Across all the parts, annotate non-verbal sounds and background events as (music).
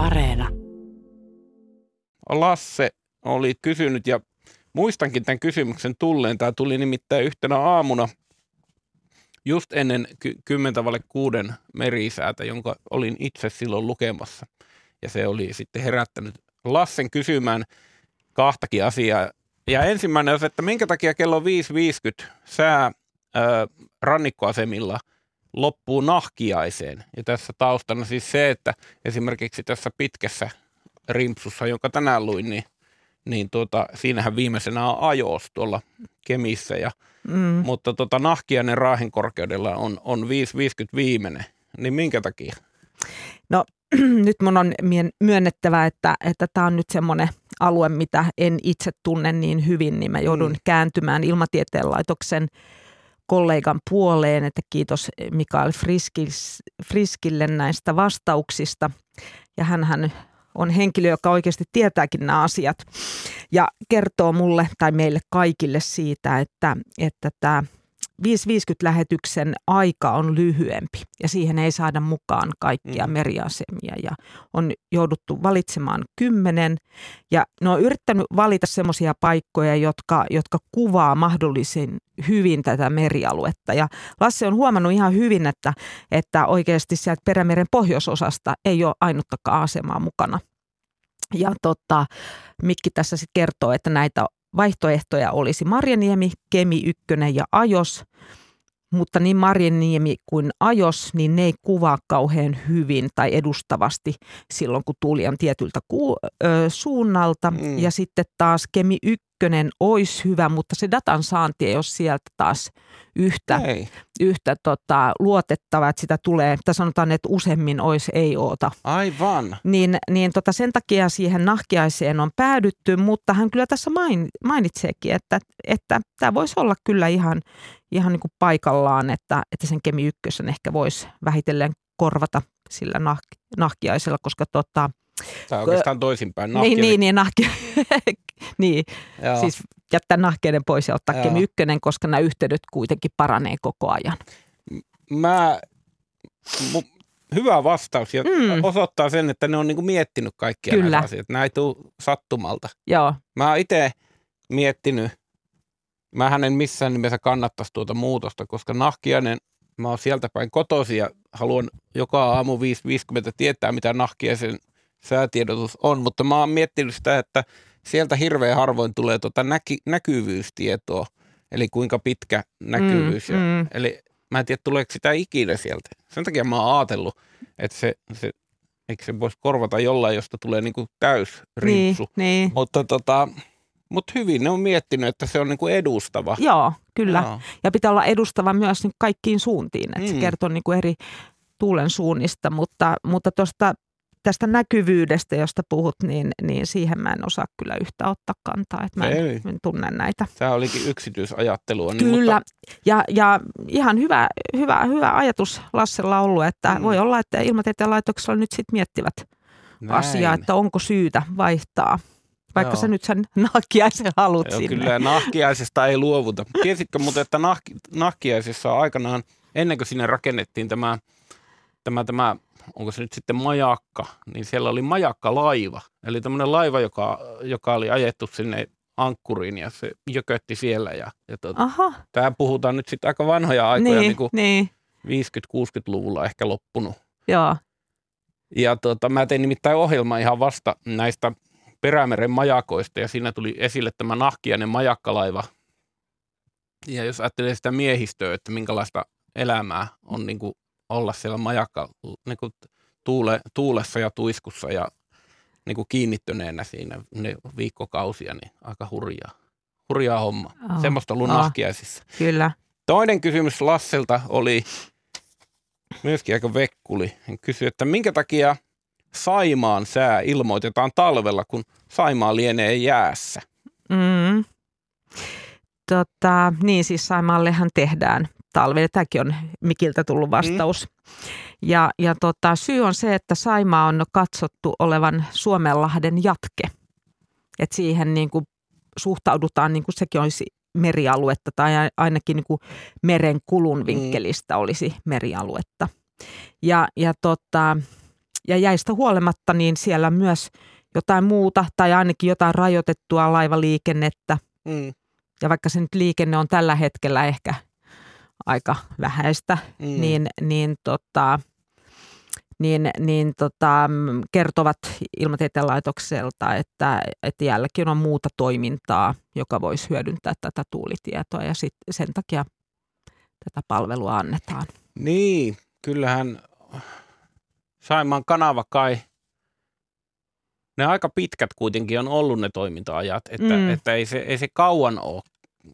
Areena. Lasse oli kysynyt ja muistankin tämän kysymyksen tulleen. Tämä tuli nimittäin yhtenä aamuna just ennen ky- kymmentä valle kuuden merisäätä, jonka olin itse silloin lukemassa. Ja se oli sitten herättänyt Lassen kysymään kahtakin asiaa. Ja ensimmäinen on se, että minkä takia kello 5.50 sää ää, rannikkoasemilla loppuu nahkiaiseen. Ja tässä taustana siis se, että esimerkiksi tässä pitkässä rimpsussa, jonka tänään luin, niin, niin tuota, siinähän viimeisenä on ajos tuolla Kemissä. Ja, mm. Mutta tuota, nahkiainen raahen korkeudella on, on 5.50 viimeinen. Niin minkä takia? No (clears throat) nyt mun on myönnettävä, että että tämä on nyt semmoinen alue, mitä en itse tunne niin hyvin, niin mä joudun mm. kääntymään Ilmatieteen laitoksen kollegan puoleen, että kiitos Mikael Friskis, Friskille näistä vastauksista. Ja hän on henkilö, joka oikeasti tietääkin nämä asiat ja kertoo mulle tai meille kaikille siitä, että, että tämä 550-lähetyksen aika on lyhyempi ja siihen ei saada mukaan kaikkia mm. meriasemia ja on jouduttu valitsemaan kymmenen ja ne on yrittänyt valita semmoisia paikkoja, jotka, jotka kuvaa mahdollisen hyvin tätä merialuetta ja Lasse on huomannut ihan hyvin, että, että oikeasti sieltä Perämeren pohjoisosasta ei ole ainuttakaan asemaa mukana. Ja tota, Mikki tässä sitten kertoo, että näitä vaihtoehtoja olisi Marjaniemi, Kemi 1 ja Ajos, mutta niin Marjaniemi kuin Ajos, niin ne ei kuvaa kauhean hyvin tai edustavasti silloin, kun tuuli on tietyltä ku, ö, suunnalta. Mm. Ja sitten taas Kemi 1 olisi hyvä, mutta se datan saanti ei ole sieltä taas yhtä, yhtä tota, luotettava, että sitä tulee, että sanotaan, että useammin olisi ei oota. Aivan. Niin, niin tota, sen takia siihen nahkiaiseen on päädytty, mutta hän kyllä tässä main, mainitseekin, että, että tämä voisi olla kyllä ihan, ihan niin kuin paikallaan, että, että sen Kemi ykkösen ehkä voisi vähitellen korvata sillä nah, nahkiaisella, koska tota, on oikeastaan toisinpäin. Niin, niin, niin, nahki, niin. (laughs) siis jättää nahkeiden pois ja ottaa Kemi ykkönen, koska nämä yhteydet kuitenkin paranee koko ajan. Mä, mu, hyvä vastaus ja mm. osoittaa sen, että ne on niinku miettinyt kaikkia Kyllä. näitä asioita. Nämä ei tule sattumalta. Joo. Mä oon itse miettinyt, mä en missään nimessä kannattaisi tuota muutosta, koska nahkiainen, mä oon sieltä päin kotosi ja haluan joka aamu 5.50 tietää, mitä nahkiaisen säätiedotus on, mutta mä oon miettinyt sitä, että sieltä hirveän harvoin tulee tuota näki, näkyvyystietoa, eli kuinka pitkä näkyvyys. Mm, ja, mm. Eli mä en tiedä, tuleeko sitä ikinä sieltä. Sen takia mä oon ajatellut, että se, se eikö se voisi korvata jollain, josta tulee niinku täys rimpsu. Niin, niin. Mutta tota, mutta hyvin ne on miettinyt, että se on niinku edustava. Joo, kyllä. Joo. Ja pitää olla edustava myös niin kaikkiin suuntiin, että mm. se kertoo niinku eri tuulen suunnista, mutta, mutta tuosta tästä näkyvyydestä, josta puhut, niin, niin siihen mä en osaa kyllä yhtä ottaa kantaa, että mä en, Ei. en tunne näitä. Tämä olikin yksityisajattelua. Niin, kyllä, mutta... ja, ja ihan hyvä, hyvä, hyvä ajatus Lassella ollut, että mm. voi olla, että ilmatieteen laitoksella nyt sitten miettivät Näin. asiaa, että onko syytä vaihtaa. Vaikka Joo. sä nyt sen nahkiaisen haluat Joo, sinne. Kyllä, nahkiaisesta ei luovuta. Tiesitkö muuten, että nahki, nahkiaisessa aikanaan, ennen kuin sinne rakennettiin tämä, tämä, tämä onko se nyt sitten majakka, niin siellä oli majakka-laiva. Eli tämmöinen laiva, joka, joka oli ajettu sinne ankkuriin ja se jökötti siellä. Ja, ja tuota, tämä puhutaan nyt sitten aika vanhoja aikoja, niin, niin kuin niin. 50-60-luvulla ehkä loppunut. Joo. Ja tuota, mä tein nimittäin ohjelma ihan vasta näistä Perämeren majakoista ja siinä tuli esille tämä nahkiainen majakkalaiva. Ja jos ajattelee sitä miehistöä, että minkälaista elämää on niin kuin olla siellä majakka niin kuin tuule, tuulessa ja tuiskussa ja niin kuin kiinnittyneenä siinä ne viikkokausia, niin aika hurjaa. Hurjaa homma. Oh, Semmoista ollut oh, nahkiaisissa. Kyllä. Toinen kysymys Lasselta oli myöskin aika vekkuli. Hän kysyi, että minkä takia Saimaan sää ilmoitetaan talvella, kun Saimaa lienee jäässä? Mm. Tota, niin siis Saimaallehan tehdään talvella. Tämäkin on Mikiltä tullut vastaus. Mm. Ja, ja tota, syy on se, että Saima on katsottu olevan Suomenlahden jatke. Et siihen niin kuin suhtaudutaan, niin kuin sekin olisi merialuetta tai ainakin niin kuin meren kulun mm. vinkkelistä olisi merialuetta. Ja, ja tota, ja jäistä huolimatta, niin siellä myös jotain muuta tai ainakin jotain rajoitettua laivaliikennettä. Mm. Ja vaikka se nyt liikenne on tällä hetkellä ehkä aika vähäistä, Mm. niin, niin, tota, niin, niin tota, mm, kertovat ilmatieteen laitokselta, että, että jäälläkin on muuta toimintaa, joka voisi hyödyntää tätä tuulitietoa ja sit sen takia tätä palvelua annetaan. Niin, kyllähän Saimaan kanava kai, ne aika pitkät kuitenkin on ollut ne toiminta-ajat, että, Mm. että ei, se, ei se kauan ole.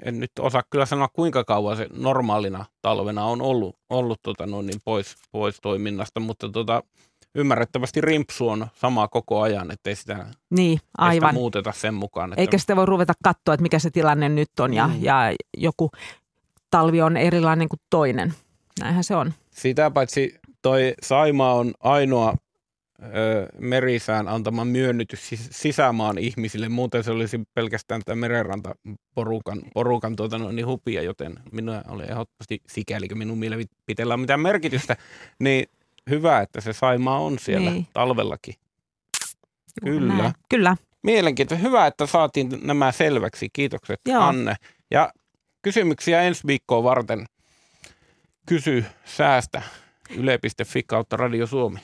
En nyt osaa kyllä sanoa, kuinka kauan se normaalina talvena on ollut, ollut tota noin, niin pois, pois toiminnasta, mutta tota, ymmärrettävästi rimpsu on sama koko ajan, ettei sitä, ei Niin, sitä aivan. muuteta sen mukaan. Että, Eikä sitä voi ruveta katsoa, että mikä se tilanne nyt on ja, Mm. ja joku talvi on erilainen kuin toinen. Näinhän se on. Sitä paitsi toi Saimaa on ainoa ö, merisään antama myönnytys sis- sisämaan ihmisille. Muuten se olisi pelkästään tämä merenrantaporukan porukan, tuota, no, niin hupia, joten minä olen ehdottomasti sikäli, kun minun mielipiteellä on mitään merkitystä, niin hyvä, että se Saimaa on siellä Niin. talvellakin. Kyllä. näin. Kyllä. Mielenkiintoista. Hyvä, että saatiin nämä selväksi. Kiitokset Joo. Anne. Ja kysymyksiä ensi viikkoa varten kysy säästä yle.fi kautta Radio Suomi.